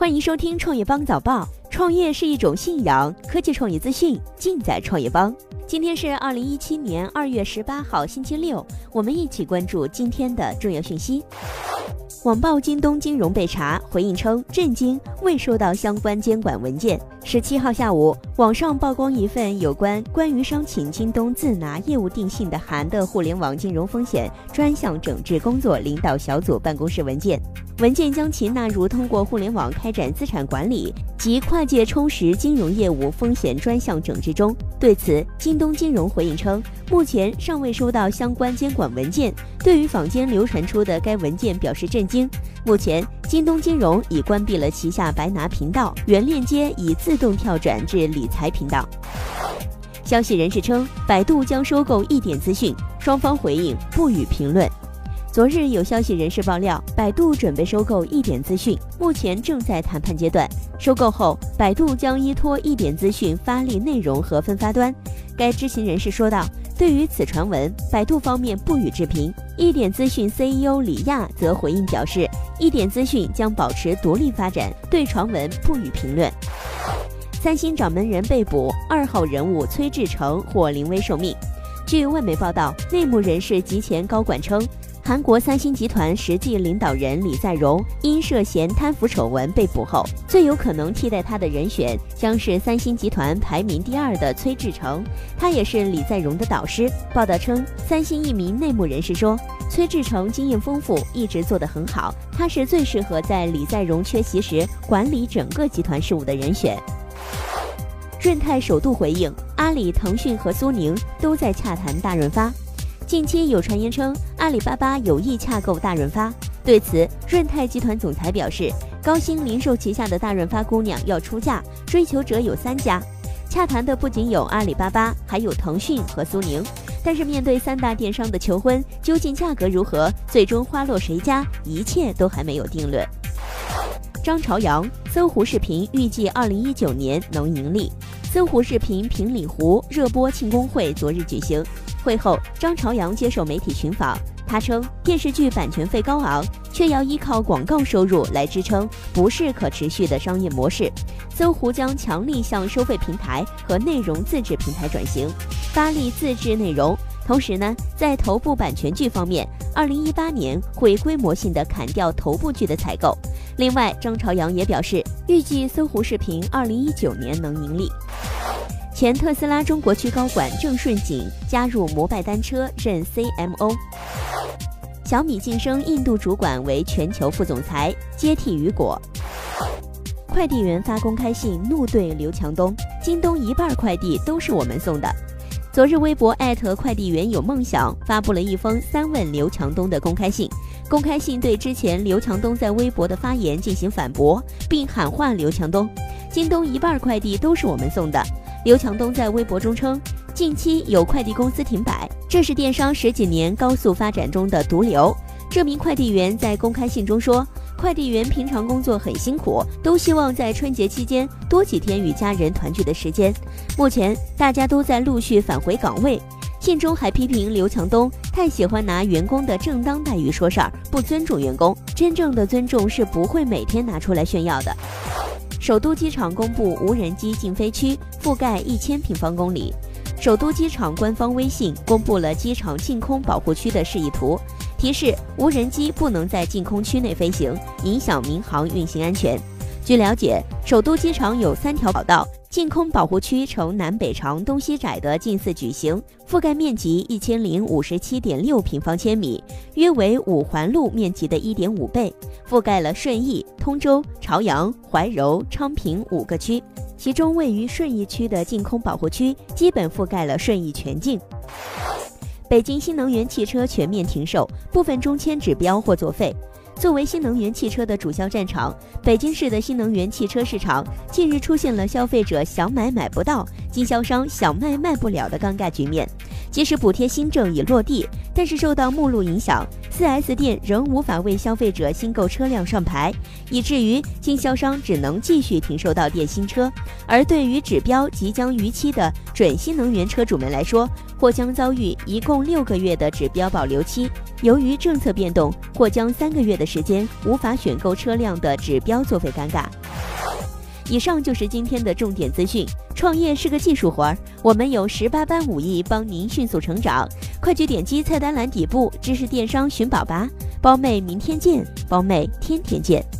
欢迎收听创业邦早报。创业是一种信仰，科技创业资讯尽在创业邦。今天是二零一七年二月十八号，星期六，我们一起关注今天的重要讯息。网曝京东金融被查，回应称震惊，未收到相关监管文件。十七号下午，网上曝光一份有关关于商请京东自拿业务定性的函的互联网金融风险专项整治工作领导小组办公室文件。文件将其纳入通过互联网开展资产管理及跨界充实金融业务风险专项整治中。对此，京东金融回应称，目前尚未收到相关监管文件，对于坊间流传出的该文件表示震惊。目前，京东金融已关闭了旗下白拿频道，原链接已自动跳转至理财频道。消息人士称，百度将收购一点资讯，双方回应不予评论。昨日有消息人士爆料，百度准备收购一点资讯，目前正在谈判阶段。收购后，百度将依托一点资讯发力内容和分发端。该知情人士说道：“对于此传闻，百度方面不予置评。一点资讯 CEO 李亚则回应表示，一点资讯将保持独立发展，对传闻不予评论。”三星掌门人被捕，二号人物崔志成或临危受命。据外媒报道，内幕人士及前高管称。韩国三星集团实际领导人李在镕因涉嫌贪腐丑闻被捕后，最有可能替代他的人选将是三星集团排名第二的崔志成，他也是李在镕的导师。报道称，三星一名内幕人士说，崔志成经验丰富，一直做得很好，他是最适合在李在镕缺席时管理整个集团事务的人选。润泰首度回应，阿里、腾讯和苏宁都在洽谈大润发。近期有传言称阿里巴巴有意洽购大润发，对此，润泰集团总裁表示，高鑫零售旗下的大润发姑娘要出嫁，追求者有三家，洽谈的不仅有阿里巴巴，还有腾讯和苏宁。但是面对三大电商的求婚，究竟价格如何，最终花落谁家，一切都还没有定论。张朝阳，搜狐视频预计二零一九年能盈利。搜狐视频平里湖热播庆功会昨日举行。会后，张朝阳接受媒体寻访，他称电视剧版权费高昂，却要依靠广告收入来支撑，不是可持续的商业模式。搜狐将强力向收费平台和内容自制平台转型，发力自制内容。同时呢，在头部版权剧方面，二零一八年会规模性的砍掉头部剧的采购。另外，张朝阳也表示，预计搜狐视频二零一九年能盈利。前特斯拉中国区高管郑顺景加入摩拜单车任 CMO，小米晋升印度主管为全球副总裁，接替雨果。快递员发公开信怒怼刘强东，京东一半快递都是我们送的。昨日微博艾特快递员有梦想发布了一封三问刘强东的公开信，公开信对之前刘强东在微博的发言进行反驳，并喊话刘强东，京东一半快递都是我们送的。刘强东在微博中称，近期有快递公司停摆，这是电商十几年高速发展中的毒瘤。这名快递员在公开信中说，快递员平常工作很辛苦，都希望在春节期间多几天与家人团聚的时间。目前大家都在陆续返回岗位。信中还批评刘强东太喜欢拿员工的正当待遇说事儿，不尊重员工。真正的尊重是不会每天拿出来炫耀的。首都机场公布无人机禁飞区，覆盖一千平方公里。首都机场官方微信公布了机场净空保护区的示意图，提示无人机不能在净空区内飞行，影响民航运行安全。据了解，首都机场有三条跑道。净空保护区呈南北长、东西窄的近似矩形，覆盖面积一千零五十七点六平方千米，约为五环路面积的一点五倍，覆盖了顺义、通州、朝阳、怀柔、昌平五个区。其中位于顺义区的净空保护区，基本覆盖了顺义全境。北京新能源汽车全面停售，部分中签指标或作废。作为新能源汽车的主销战场，北京市的新能源汽车市场近日出现了消费者想买买不到，经销商想卖卖不了的尴尬局面。即使补贴新政已落地，但是受到目录影响，4S 店仍无法为消费者新购车辆上牌，以至于经销商只能继续停售到店新车。而对于指标即将逾期的准新能源车主们来说，或将遭遇一共六个月的指标保留期。由于政策变动，或将三个月的时间无法选购车辆的指标作废尴尬。以上就是今天的重点资讯。创业是个技术活儿，我们有十八般武艺帮您迅速成长。快去点击菜单栏底部知识电商寻宝吧，包妹明天见，包妹天天见。